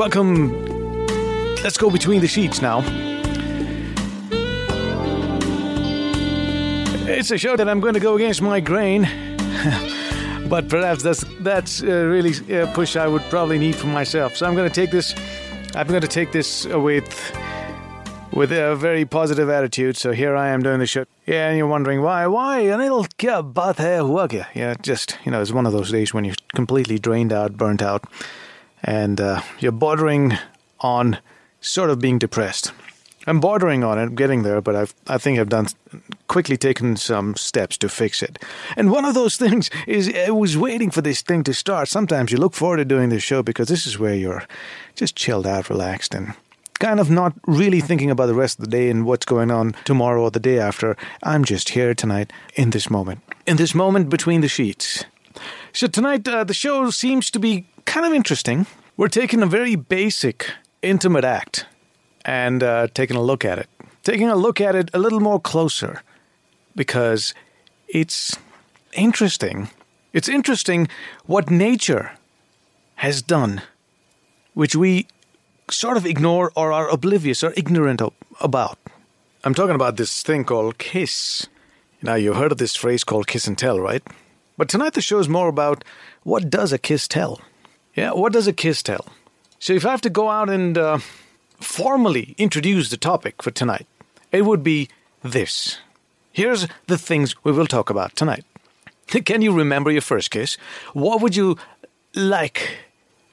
Welcome. Let's go between the sheets now. It's a show that I'm going to go against my grain, but perhaps that's that's uh, really a push I would probably need for myself. So I'm going to take this. I'm going to take this with with a very positive attitude. So here I am doing the show. Yeah, and you're wondering why? Why? Get baat hai hua? Yeah, just you know, it's one of those days when you're completely drained out, burnt out, and uh, you're bordering on sort of being depressed. I'm bordering on it, getting there, but I've, I think I've done quickly taken some steps to fix it. And one of those things is I was waiting for this thing to start. Sometimes you look forward to doing this show because this is where you're just chilled out, relaxed, and kind of not really thinking about the rest of the day and what's going on tomorrow or the day after. I'm just here tonight in this moment, in this moment between the sheets. So tonight, uh, the show seems to be kind of interesting. We're taking a very basic, intimate act and uh, taking a look at it. Taking a look at it a little more closer because it's interesting. It's interesting what nature has done, which we sort of ignore or are oblivious or ignorant of, about. I'm talking about this thing called kiss. Now, you've heard of this phrase called kiss and tell, right? But tonight the show is more about what does a kiss tell? Yeah, what does a kiss tell? So if I have to go out and uh, formally introduce the topic for tonight, it would be this. Here's the things we will talk about tonight. Can you remember your first kiss? What would you like?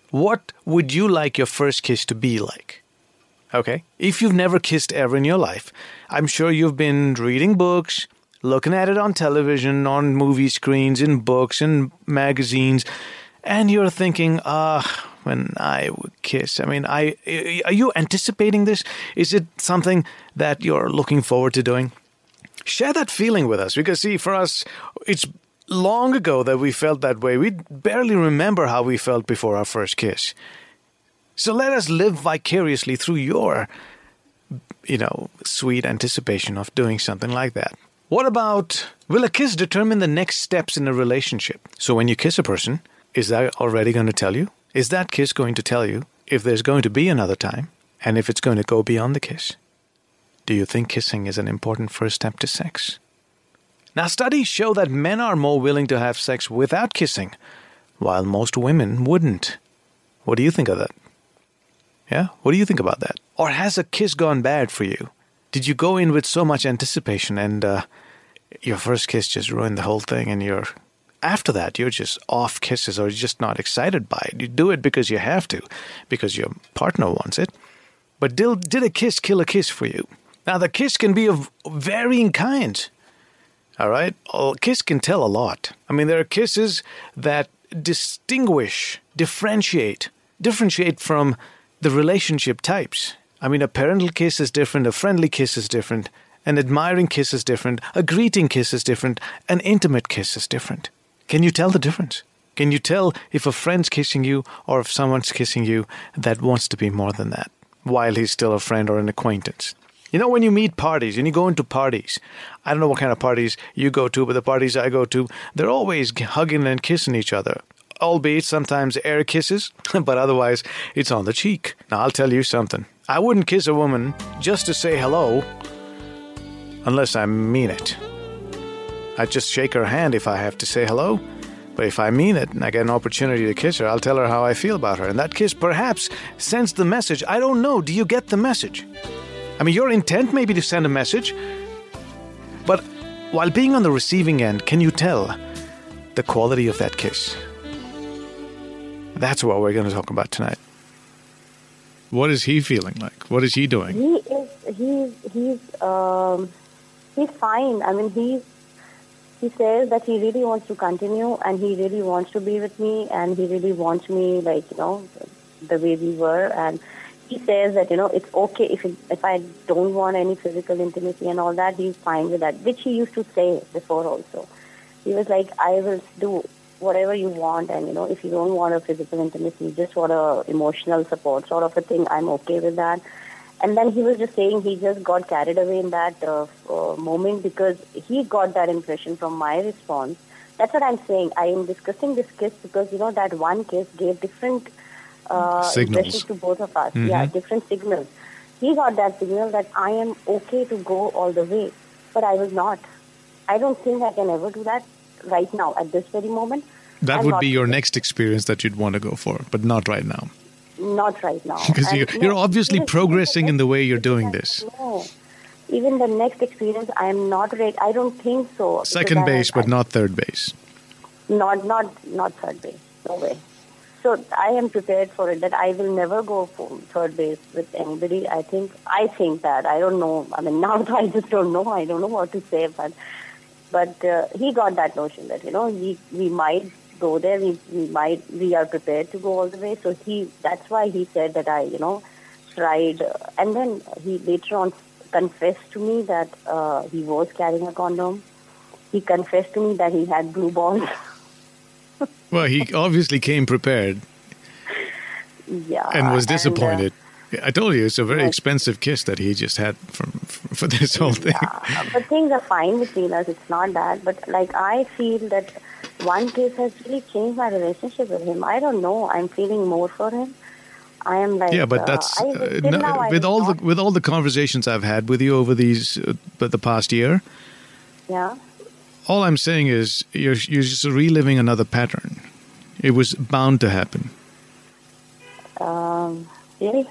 What would you like your first kiss to be like? Okay. If you've never kissed ever in your life, I'm sure you've been reading books, looking at it on television, on movie screens, in books, in magazines, and you're thinking, ah, when I would kiss. I mean, I are you anticipating this? Is it something that you're looking forward to doing? Share that feeling with us because see, for us, it's long ago that we felt that way. We barely remember how we felt before our first kiss. So let us live vicariously through your, you know, sweet anticipation of doing something like that. What about will a kiss determine the next steps in a relationship? So when you kiss a person, is that already going to tell you? Is that kiss going to tell you if there's going to be another time and if it's going to go beyond the kiss? Do you think kissing is an important first step to sex? Now, studies show that men are more willing to have sex without kissing, while most women wouldn't. What do you think of that? Yeah? What do you think about that? Or has a kiss gone bad for you? Did you go in with so much anticipation and uh, your first kiss just ruined the whole thing and you're after that you're just off kisses or you're just not excited by it. You do it because you have to, because your partner wants it. But did, did a kiss kill a kiss for you? Now the kiss can be of varying kinds. All right? A kiss can tell a lot. I mean there are kisses that distinguish, differentiate, differentiate from the relationship types. I mean a parental kiss is different, a friendly kiss is different, an admiring kiss is different, a greeting kiss is different, an intimate kiss is different. Can you tell the difference? Can you tell if a friend's kissing you or if someone's kissing you that wants to be more than that while he's still a friend or an acquaintance? You know, when you meet parties and you go into parties, I don't know what kind of parties you go to, but the parties I go to, they're always hugging and kissing each other. Albeit sometimes air kisses, but otherwise it's on the cheek. Now, I'll tell you something. I wouldn't kiss a woman just to say hello unless I mean it. I'd just shake her hand if I have to say hello. But if I mean it and I get an opportunity to kiss her, I'll tell her how I feel about her. And that kiss perhaps sends the message. I don't know. Do you get the message? I mean, your intent may be to send a message, but while being on the receiving end, can you tell the quality of that kiss? That's what we're going to talk about tonight. What is he feeling like? What is he doing? He is he's he's um he's fine. I mean he's he says that he really wants to continue and he really wants to be with me and he really wants me like, you know, the way we were and he says that, you know, it's okay if if I don't want any physical intimacy and all that, he's fine with that, which he used to say before also. He was like, I will do whatever you want and, you know, if you don't want a physical intimacy, just want a emotional support sort of a thing, I'm okay with that. And then he was just saying he just got carried away in that uh, uh, moment because he got that impression from my response. That's what I'm saying. I am discussing this kiss because, you know, that one kiss gave different uh, Signals. to both of us. Yeah, different signals. He got that signal that I am okay to go all the way, but I was not. I don't think I can ever do that right now at this very moment. That I'm would be your next experience that you'd want to go for, but not right now. Not right now. Because And you're, no, you're obviously progressing in the way you're doing this. No. Even the next experience, I am not ready. I don't think so. Second I- base, but I- not third base. Not, not, not third base. No way. So I am prepared for it that I will never go for third base with anybody. I think, I think that. I don't know. I mean, now I just don't know. I don't know what to say, but, but uh, he got that notion that, you know, we, we might go there. We, we might, we are prepared to go all the way. So he, that's why he said that I, you know, tried. Uh, and then he later on confessed to me that uh, he was carrying a condom. He confessed to me that he had blue balls. Well, he obviously came prepared yeah. and was uh, disappointed. I told you it's a very Right. expensive kiss that he just had from, for, this whole thing. uh, but things are fine between us. It's not that. But like I feel that one case has really changed my relationship with him. I don't know. I'm feeling more for him. I am like Yeah, but uh, that's uh, no- now with all not- the with all the conversations I've had with you over these uh, but the past year. yeah. All I'm saying is you're you're just reliving another pattern. It was bound to happen. Um, really?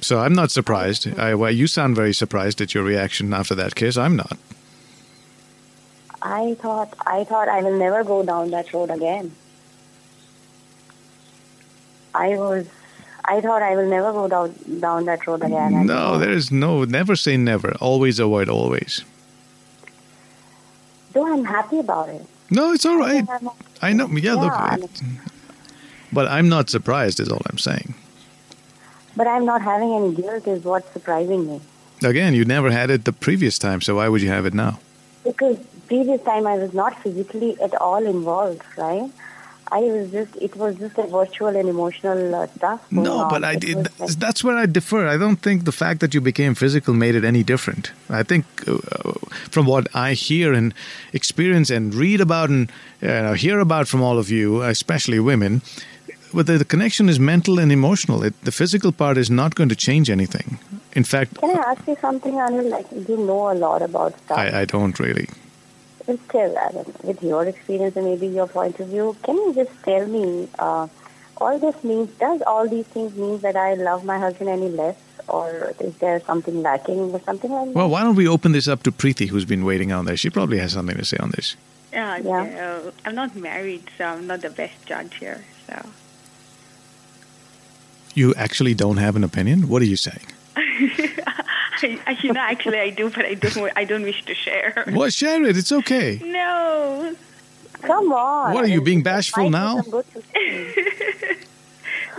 So I'm not surprised. I, well, you sound very surprised at your reaction after that kiss. I'm not. I thought I thought I will never go down that road again. I was I thought I will never go down down that road again. No, there is no. Never say never. Always avoid always. Though I'm happy about it. No, it's all right. I'm- I know. Yeah, look. Yeah, it- but I'm not surprised. Is all I'm saying. But I'm not having any guilt is what's surprising me. Again, you never had it the previous time, so why would you have it now? Because previous time I was not physically at all involved, right? I was just, it was just a virtual and emotional uh, stuff. No, on. but I It did. like- That's where I defer. I don't think the fact that you became physical made it any different. I think, uh, from what I hear and experience and read about and uh, hear about from all of you, especially women, but the, the connection is mental and emotional. It, the physical part is not going to change anything. In fact, Can I ask you something, Anil? Like, you know a lot about stuff. I, I don't really. Just tell, I mean, with your experience and maybe your point of view, can you just tell me, uh, all this means, does all these things mean that I love my husband any less? Or is there something lacking or something like that? Well, why don't we open this up to Preeti, who's been waiting on there? She probably has something to say on this. Yeah, Yeah. uh, I'm not married, so I'm not the best judge here. So You actually don't have an opinion? What are you saying? I, I, you know, actually, I do, but I don't. wa- I don't wish to share. Well, share it. It's okay. No, Come on. What are you, being bashful now? some good to say.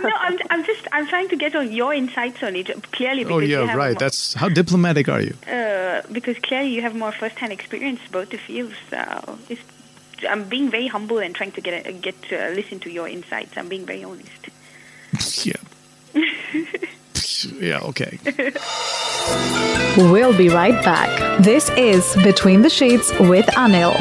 no, I'm. I'm just. I'm trying to get on your insights on it. Clearly, because Oh, you yeah, have right. More, That's how diplomatic are you? uh, because clearly you have more first-hand experience, both of you. So it's, I'm being very humble and trying to get a, get to listen to your insights. I'm being very honest. Yeah. yeah, okay. We'll be right back. This is Between the Sheets with Anil.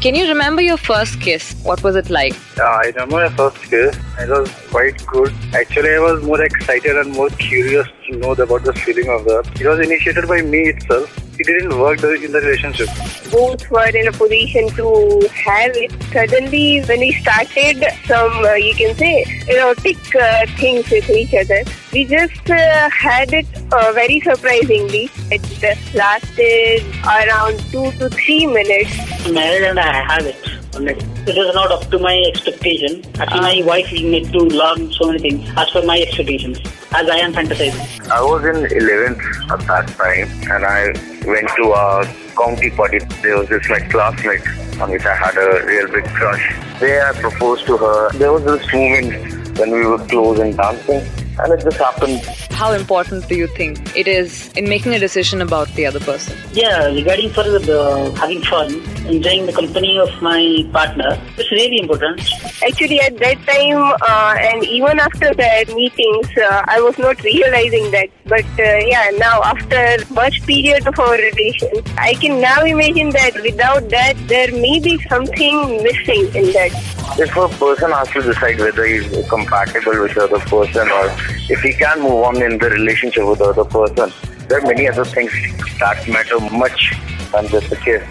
Can you remember your first kiss? What was it like? Uh, I remember my first kiss. It was quite good. Actually, I was more excited and more curious to know about the feeling of that. It was initiated by me itself. He didn't work in the relationship. both were in a position to have it. Suddenly, when we started some, uh, you can say, erotic uh, things with each other, we just uh, had it uh, very surprisingly. It uh, lasted around two to three minutes. married and I have it. It was not up to my expectation. Actually, my ah. wife need to learn so many things as per my expectations, as I am fantasizing. I was in 11th at that time and I went to a county party. There was this like classmate on which I had a real big crush. There I proposed to her. There was this moment when we were close and dancing and it just happened. How important do you think it is in making a decision about the other person? Yeah, regarding for the having fun, enjoying the company of my partner, it's really important. Actually, at that time, uh, and even after that meetings, uh, I was not realizing that. But uh, yeah, now after much period of our relation, I can now imagine that without that, there may be something missing in that. If a person has to decide whether he's compatible with the other person or if he can move on in the relationship with the other person, there are many other things that matter much than just a kiss.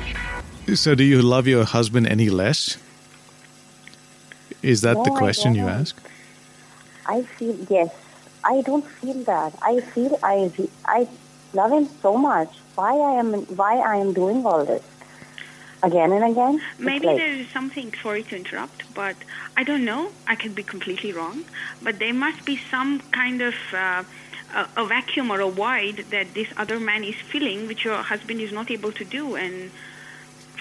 So, do you love your husband any less? Is that No, the question you ask? I feel yes. I don't feel that. I feel I I love him so much. Why I am why I am doing all this again and again? Maybe like- there is something, sorry to interrupt, but I don't know. I could be completely wrong. But there must be some kind of uh, a, a vacuum or a void that this other man is filling, which your husband is not able to do. And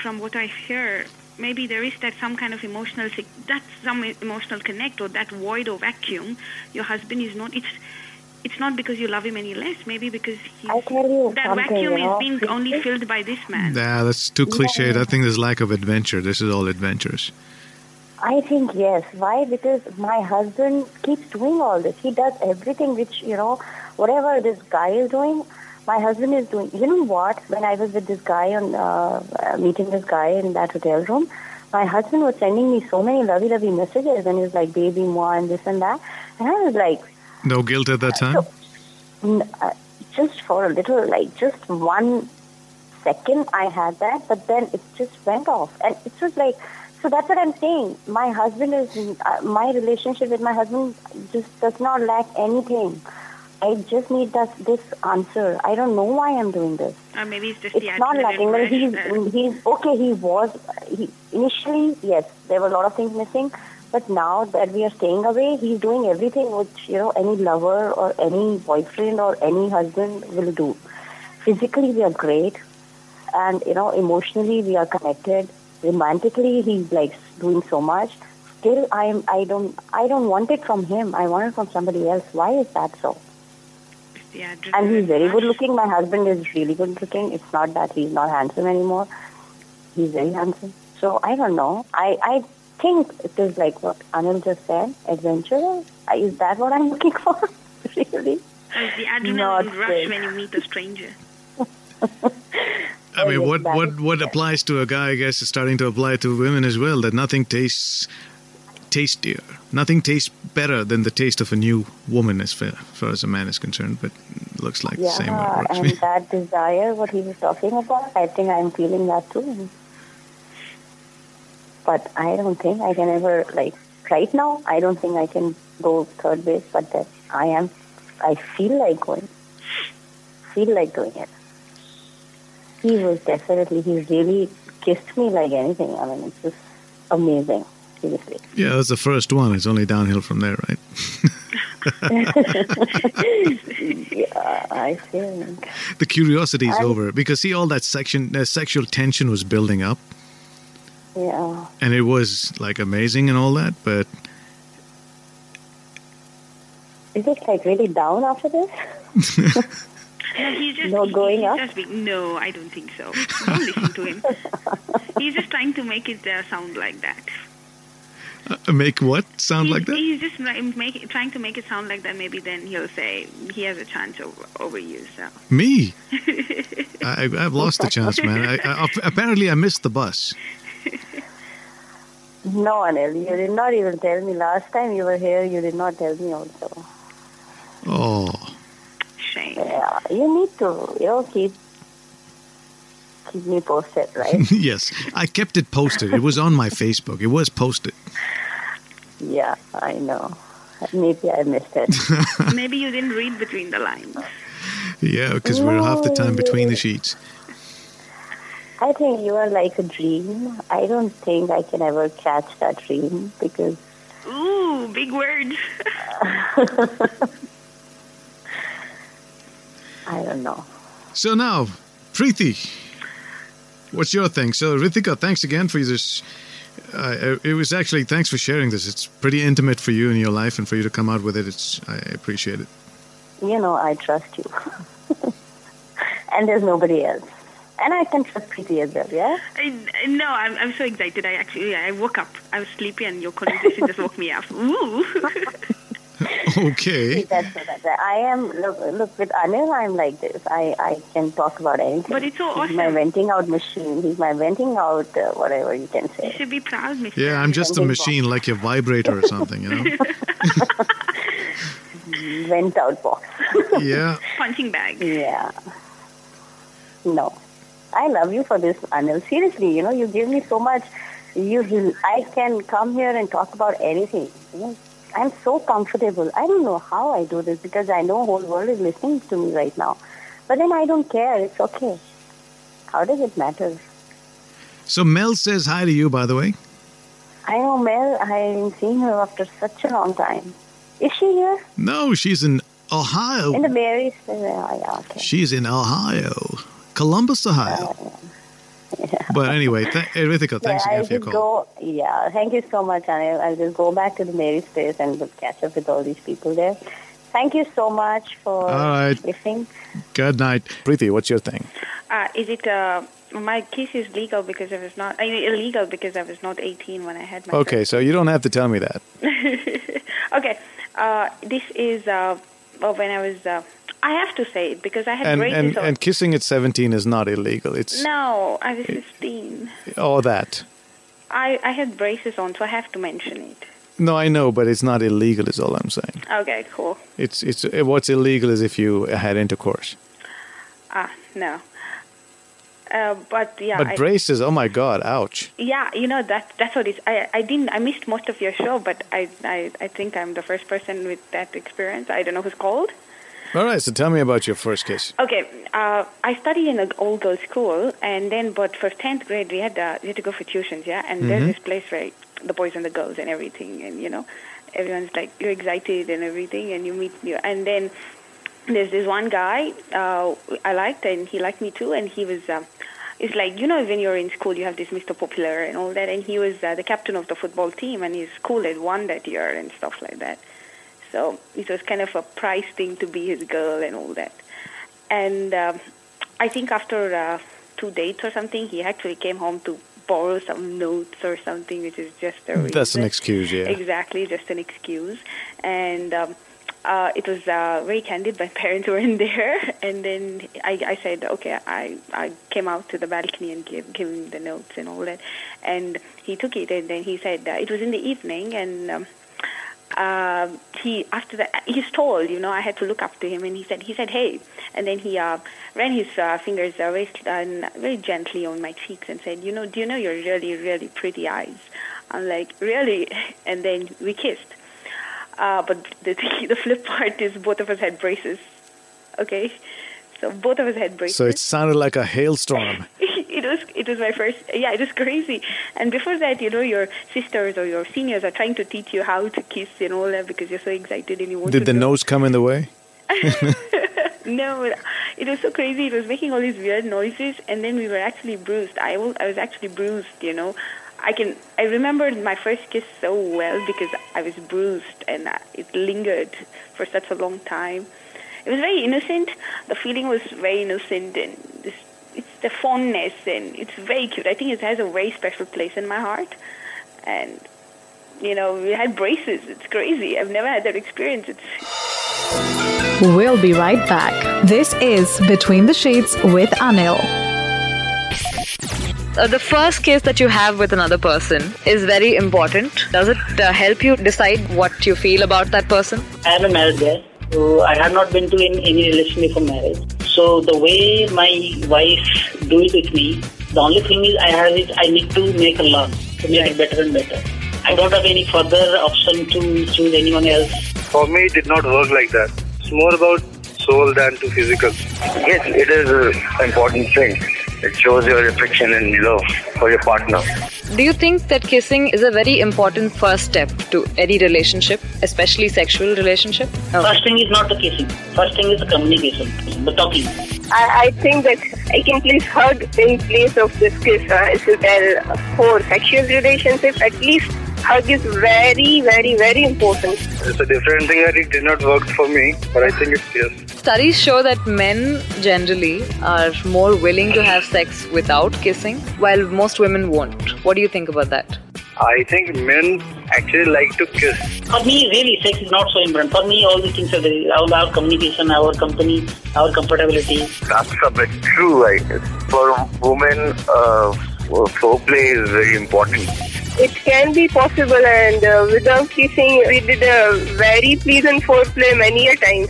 from what I hear, maybe there is that some kind of emotional, sig- that's some emotional connect or that void or vacuum. Your husband is not. It's it's not because you love him any less. Maybe because he's, I tell you that vacuum you know, is being only filled by this man. yeah that's too cliched. I think there's lack of adventure. This is all adventures. I think yes. Why? Because my husband keeps doing all this. He does everything which, you know, whatever this guy is doing, my husband is doing. You know what? When I was with this guy on, uh, uh, meeting this guy in that hotel room, my husband was sending me so many lovey, lovey messages and he was like, baby, moi, and this and that. And I was like, No guilt at that time? N- uh, just for a little, like just one second, I had that, but then it just went off, and it was like, so that's what I'm saying. My husband is, uh, my relationship with my husband just does not lack anything. I just need that this answer. I don't know why I'm doing this. Or maybe it's just the It's not lacking. Well, he's he's okay. He was he initially yes. There were a lot of things missing, but now that we are staying away, he's doing everything which you know any lover or any boyfriend or any husband will do. Physically, we are great, and you know emotionally we are connected. Romantically, he's like doing so much. Still, I'm I don't I don't want it from him. I want it from somebody else. Why is that so? The And he's very good looking. My husband is really good looking. It's not that he's not handsome anymore. He's very handsome. So I don't know. I, I think it is like what Anil just said, adventure. Uh, Is that what I'm looking for? really? Or it's the adrenaline Not rush good. when you meet a stranger. I mean, what, what that what is what applies to a guy, I guess, is starting to apply to women as well. That nothing tastes tastier, nothing tastes better than the taste of a new woman, as far, as far as a man is concerned. But it looks like the same Yeah, and that desire, what he was talking about, I think I'm feeling that too. But I don't think I can ever, like, right now, I don't think I can go third base, but that I am, I feel like going. Feel like doing it. He was definitely, he really kissed me like anything. I mean, it's just amazing, seriously. yeah, that's the first one. It's only downhill from there, right? Yeah, I think. the curiosity is I- over because see, all that section, sexual tension was building up, Yeah. and it was like amazing and all that. But Is it like really down after this? No, he's just No he- going he's up? Just being, no, I don't think so. Don't listen to him. He's just trying to make it uh, sound like that. make what sound he's, like that? He's just like, make, trying to make it sound like that. Maybe then he'll say he has a chance over, over you. So Me? I, I've lost the chance, man. I, I, apparently, I missed the bus. No, Anil, you did not even tell me. Last time you were here, you did not tell me also. Oh, shame. Yeah, you need to, you know, keep keep me posted, right? yes, I kept it posted. It was on my Facebook. It was posted. Yeah, I know. Maybe I missed it. Maybe you didn't read between the lines. Yeah, because we're half the time between the mm. sheets. I think you are like a dream. I don't think I can ever catch that dream because Ooh, big words. I don't know. So now, Preeti, what's your thing? So Ritika, thanks again for this. Uh, it was actually thanks for sharing this. It's pretty intimate for you in your life, and for you to come out with it, it's I appreciate it. You know, I trust you. and there's nobody else. And I can trust Preeti as well, yeah? I, no, I'm, I'm so excited. I actually I woke up. I was sleepy, and your conversation just woke me up. Ooh. Okay. That's what I, I am, look, look, with Anil, I'm like this. I, I can talk about anything. But it's so He's my awesome. venting out machine. He's my venting out, uh, whatever you can say. you should be proud, Mr. Yeah, I'm just a machine, like a vibrator or something, you know. Vent out box. Yeah. Punching bag. Yeah. No. I love you for this, Anil. Seriously, you know, you give me so much. You, I can come here and talk about anything. You know, I'm so comfortable. I don't know how I do this because I know whole world is listening to me right now. But then I don't care. It's okay. How does it matter? So Mel says hi to you, by the way. I know Mel. I haven't seen her after such a long time. Is she here? No, she's in Ohio. In the Mary's? Uh, yeah, okay. She's in Ohio, Columbus, Ohio. But anyway, th- hey, Ritika, thanks yeah, again I'll for your just call. go. Yeah, thank you so much, Anil. I'll just go back to the Mary's place and catch up with all these people there. Thank you so much for All right. listening. Good night. Preeti, what's your thing? Uh, is it? Uh, my case is legal because I was not. I mean, illegal because I was not 18 when I had my. Okay, so you don't have to tell me that. okay. Uh, this is uh, well, when I was. Uh, I have to say it because I had And braces and, and kissing at 17 is not illegal. It's no, I was 15. all that. I, I had braces on, so I have to mention it. No, I know, but it's not illegal. Is all I'm saying. Okay, cool. It's it's uh, what's illegal is if you had intercourse. Ah, no. Uh, but yeah, but I, braces, oh my God, ouch. yeah, you know that that's what it is. I I didn't I missed most of your show, but I I I think I'm the first person with that experience. I don't know who's called. All right, so tell me about your first kiss. Okay, uh, I studied in an old girls' school, and then but for tenth grade we had uh, we had to go for tuitions, yeah. And there's Mhm. this place where the boys and the girls and everything, and you know, everyone's like you're excited and everything, and you meet you, and then there's this one guy uh, I liked, and he liked me too, and he was. Um, it's like you know when you're in school you have this Mr. Popular and all that, and he was uh, the captain of the football team, and his school had won that year and stuff like that. So it was kind of a prize thing to be his girl and all that. And um, I think after uh, two dates or something, he actually came home to borrow some notes or something, which is just a That's an excuse, yeah. Exactly, just an excuse. And um, uh, it was uh, very candid. My parents weren't there, and then I, I said, okay, I, I came out to the balcony and gave, gave him the notes and all that. And he took it, and then he said uh, it was in the evening, and um, uh, he after that he's tall, you know. I had to look up to him, and he said, he said, hey, and then he uh, ran his uh, fingers uh, very, uh, very gently on my cheeks and said, you know, do you know your really, really pretty eyes? I'm like, really? And then we kissed. Uh, but the the flip part is both of us had braces. Okay, so both of us had braces. So it sounded like a hailstorm. it was my first yeah it was crazy. And before that you know your sisters or your seniors are trying to teach you how to kiss and all that because you're so excited and you want to. Did the do- nose come in the way? no it was so crazy. It was making all these weird noises and then we were actually bruised. I was, I was actually bruised you know. I can i remember my first kiss so well because i was bruised and uh, it lingered for such a long time. It was very innocent. The feeling was very innocent and this it's the fondness and it's very cute i think it has a very special place in my heart and you know we had braces it's crazy i've never had that experience it's We'll be right back. This is Between the Sheets with Anil. Uh, the first kiss that you have with another person is very important. Does it uh, help you decide what you feel about that person? I am a married guy, so I have not been to in, any relationship before marriage. So the way my wife do it with me, the only thing is I have it. I need to make a learn to make it better and better. I don't have any further option to choose anyone else. For me, it did not work like that. It's more about soul than to physical. Yes, it is an important thing. It shows your affection and love for your partner. Do you think that kissing is a very important first step to any relationship, especially sexual relationship? Oh. First thing is not the kissing. First thing is the communication, the talking. I, I think that I can please hug in place of this kiss. Uh, if you tell for sexual relationship, at least hug is very, very, very important. It's a different thing that it did not work for me, but I think it's yes. Studies show that men generally are more willing to have sex without kissing, while most women won't. What do you think about that? I think men actually like to kiss. For me, really, sex is not so important. For me, all these things are very, our, our communication, our company, our comfortability. That's a bit true, I guess. For women, uh, foreplay is very important. It can be possible, and uh, without kissing, we did a very pleasant foreplay many a time.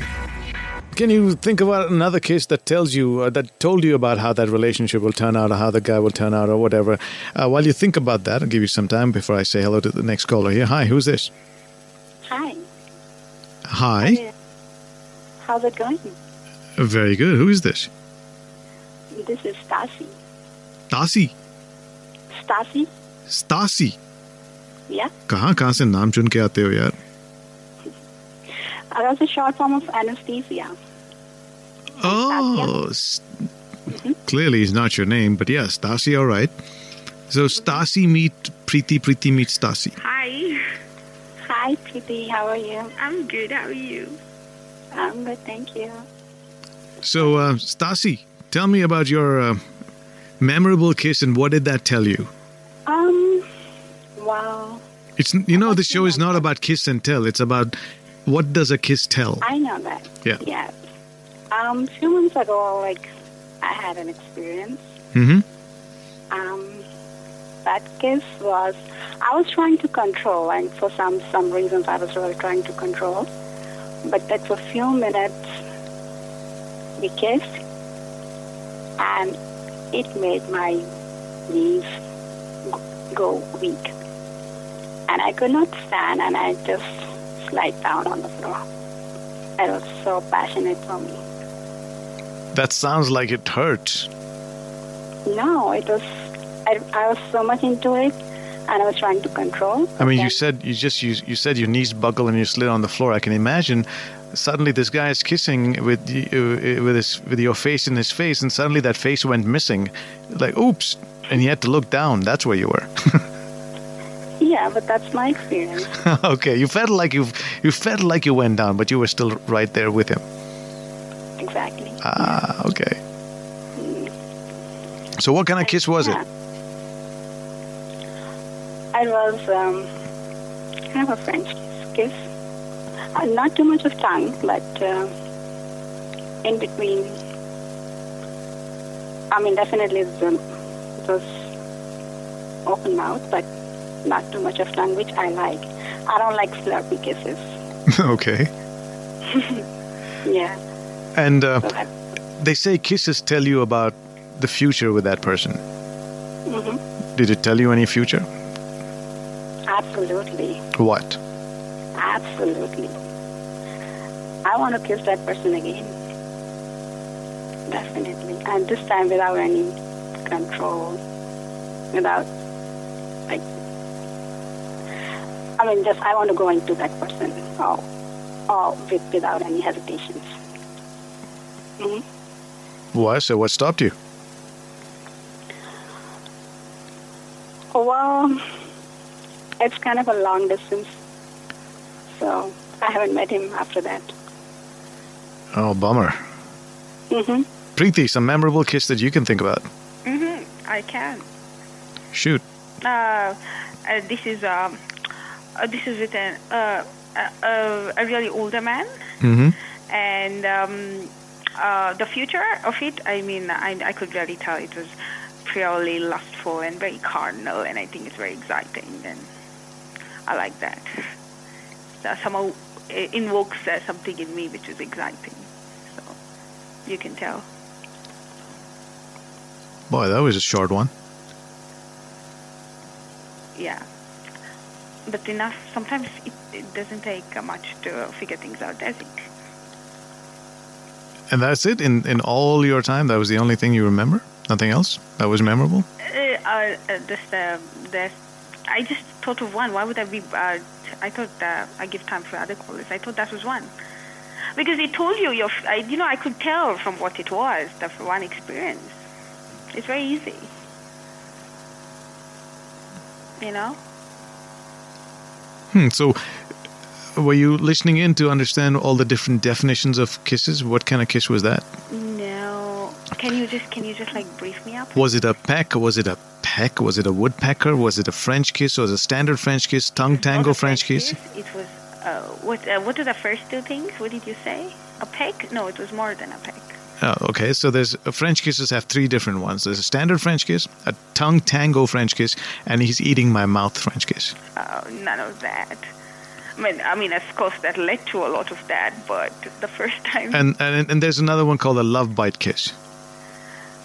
Can you think about another case that tells you, uh, that told you about how that relationship will turn out, or how the guy will turn out, or whatever? Uh, while you think about that, I'll give you some time before I say hello to the next caller here. Hi, who's this? Hi. Hi. How's it going? Very good. Who is this? This is Stasi. Stasi. Stasi? Stasi. Yeah. कहाँ कहाँ से नाम चुन के आते हो यार Uh, that's a short form of anesthesia. Oh, s- clearly it's not your name, but yeah, Stasi, all right. So Stasi meet Preeti, Preeti meet Stasi. Hi, Hi, Preeti. How are you? I'm good. How are you? I'm good, thank you. So uh, Stasi, tell me about your uh, memorable kiss and what did that tell you? It's you know the show is not about kiss and tell. It's about what does a kiss tell. I know that. Yeah. Yeah. Um, a few months ago, like, I had an experience. Mm-hmm. Um, that kiss was, I was trying to control, and for some some reasons, I was really trying to control. But that for a few minutes, we kissed, and it made my knees go weak, and I could not stand, and I just slid down on the floor. It was so passionate for me. That sounds like it hurt. No, it was. I, I was so much into it, and I was trying to control. I mean, you said you just you, you said your knees buckle and you slid on the floor. I can imagine. Suddenly, this guy is kissing with you, uh, with his with your face in his face, and suddenly that face went missing. Like, oops! And you had to look down. That's where you were. Yeah, but that's my experience. okay, you felt like you you felt like you went down, but you were still right there with him. Exactly. Ah, okay. So, what kind of kiss was it? Yeah. It was um, kind of a French kiss. Uh, not too much of tongue, but uh, in between. I mean, definitely it was, it was open mouth, but not too much of tongue, which I like. I don't like slurpy kisses. okay. Yeah. And uh, So they say kisses tell you about the future with that person. hmm Did it tell you any future? Absolutely. What? Absolutely. I want to kiss that person again. Definitely. And this time without any control. Without, like, I mean, just I want to go into that person. Oh, oh with, without any hesitations. hmm Why? So, what stopped you? Well, it's kind of a long distance. So I haven't met him after that. Oh, bummer. hmm Preeti, some memorable kiss that you can think about. Mm-hmm. I can. Shoot. Uh, uh, this is um, uh, this is with an, uh, a, a, really older man, Mm-hmm. and um, uh, the future of it. I mean, I, I could really tell it was purely lustful and very carnal, and I think it's very exciting, and I like that. So somehow it invokes uh, something in me which is exciting. So You can tell. Boy, that was a short one. Yeah. But enough. Sometimes it, it doesn't take uh, much to figure things out, does it? And that's it in in all your time. That was the only thing you remember. Nothing else that was memorable. Uh, uh, uh, this, uh, this, I just thought of one. Why would I be? Uh, I thought uh, I give time for other callers. I thought that was one because it told you your. I, you know, I could tell from what it was the one experience. It's very easy. You know. Hmm. So, were you listening in to understand all the different definitions of kisses? What kind of kiss was that? No. Can you just can you just like brief me up? Was it a peck? Was it a peck? Was it a woodpecker? Was it a French kiss? Was it a standard French kiss? Tongue tango French kiss? It was. Uh, what? Uh, what are the first two things? What did you say? A peck? No, it was more than a peck. Oh, okay. So there's uh, French kisses have three different ones. There's a standard French kiss, a tongue tango French kiss, and he's eating my mouth French kiss. Oh, none of that. I mean, I mean, of course, that led to a lot of that, but the first time, And and and there's another one called a love bite kiss.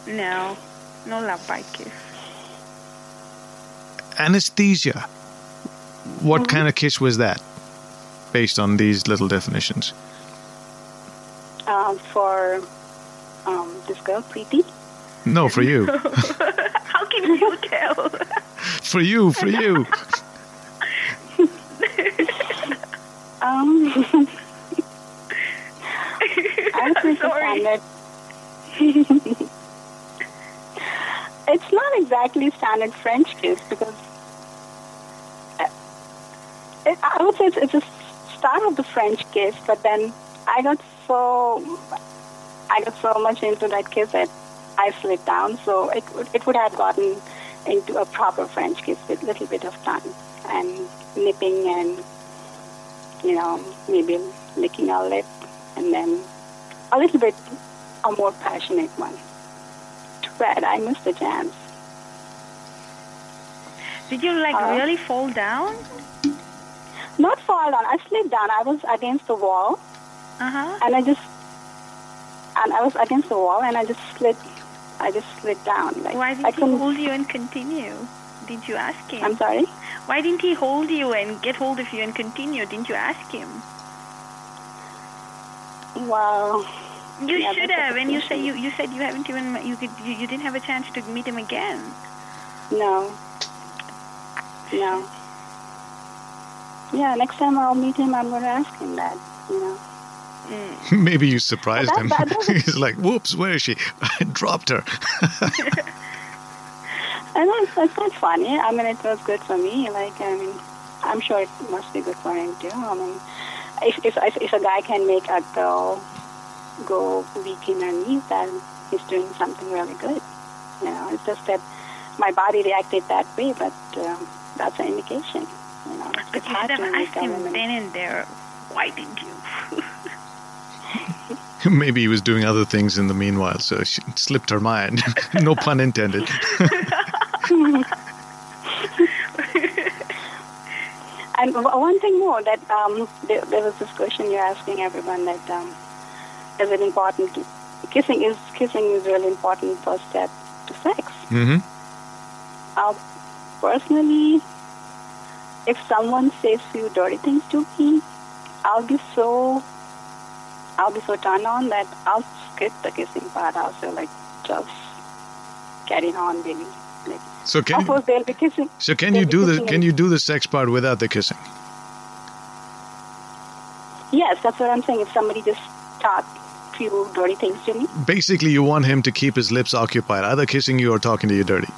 no, no love bite kiss. Anesthesia. What kind of kiss was that? Based on these little definitions. Um, for um, this girl, Preeti. No, for you. How can you tell? for you, for you. Um, I was pretty standard. it's not exactly standard French kiss because uh, it, I would say it's, it's a start of the French kiss, but then I got so I got so much into that kiss that I slid down. So it would it would have gotten into a proper French kiss with a little bit of tongue and nipping and you know maybe licking our lip and then a little bit a more passionate one. Too bad I missed the chance. Did you like Uh, really fall down? Not fall down. I slid down. I was against the wall, Uh huh. and I just and I was against the wall, and I just slid. I just slid down. Like Why I didn't he hold you and continue? Didn't you ask him? I'm sorry. Why didn't he hold you and get hold of you and continue? Didn't you ask him? Well, You Yeah, should have. And you say you you said you haven't even you could you, you didn't have a chance to meet him again. no, no. Yeah, next time I'll meet him, I'm going to ask him that. You know. Maybe you surprised That- him. that He's like, whoops, where is she? I dropped her. And it's, it's not funny. I mean, it was good for me. Like, I mean, I'm sure it must be good for him too. I mean, if if if, if a guy can make a girl go weak in her knees, then he's doing something really good. You know, it's just that my body reacted that way, but um, that's an indication. You know, it's But it's you hard should to have make asked a him woman. then and there. Why didn't you? Maybe he was doing other things in the meanwhile, so she slipped her mind. no pun intended. And one thing more that um, there, there was this question you're asking everyone that um, is it important to kissing is kissing is really important first step to sex. hmm Uh, personally, if someone says few dirty things to me, I'll be so I'll be so turned on that I'll skip the kissing part. I'll say like just carry on, baby. Like, So of can course they'll be kissing. so can they'll you do the can you do the sex part without the kissing? Yes, that's what I'm saying. If somebody just talk few dirty things to me, Basically, you want him to keep his lips occupied, either kissing you or talking to you dirty.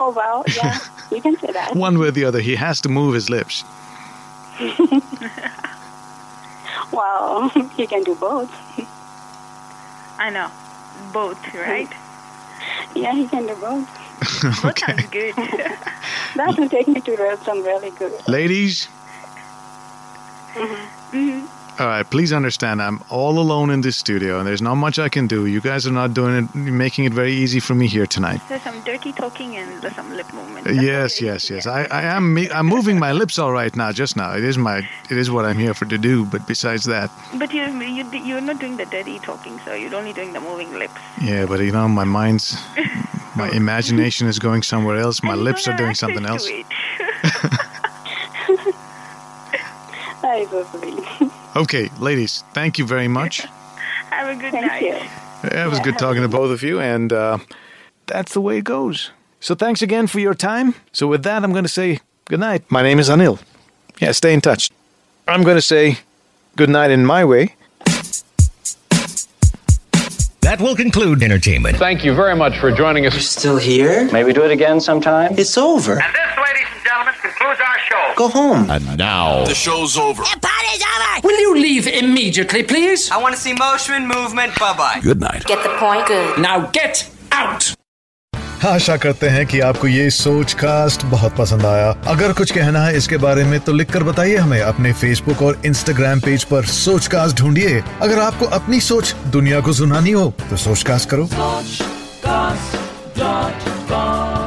oh well, yeah, you can say that. One way or the other, he has to move his lips. Well, you can do both. I know, both, right? Yeah, he can do both. Both sounds good. That will take me to real- some really good. Ladies, hmm All right, please understand, I'm all alone in this studio, and there's not much I can do. You guys are not doing it, making it very easy for me here tonight. There's some dirty talking and there's some lip movement. Yes, yes, yes. I, I am me- I'm moving my lips all right now. Just now, it is my it is what I'm here for to do. But besides that, But you, you, you're not doing the dirty talking, so you're only doing the moving lips. yeah. But you know, my mind's my imagination is going somewhere else. My lips are doing something else. That is so sweet. Okay, ladies, thank you very much. Have a good Thank night. you. Yeah, it was good talking to both of you, and uh, that's the way it goes. So thanks again for your time. So with that, I'm going to say good night. My name is Anil. Yeah, stay in touch. I'm going to say good night in my way. That will conclude entertainment. Thank you very much for joining us. You're still here? Maybe do it again sometime. It's over. Concludes our show. Go home. And now, The show's over. The party's over! Will you leave immediately, please? I want to see motion, movement, bye bye. good night. Get the point? Good. Now get out! आशा करते हैं कि आपको ये सोच cast बहुत पसंद आया अगर कुछ कहना है इसके बारे में तो लिखकर बताइए हमें अपने फेसबुक और इंस्टाग्राम पेज पर सोच कास्ट ढूंढिए अगर आपको अपनी सोच दुनिया को सुनानी हो तो सोच कास्ट करो Sochcast.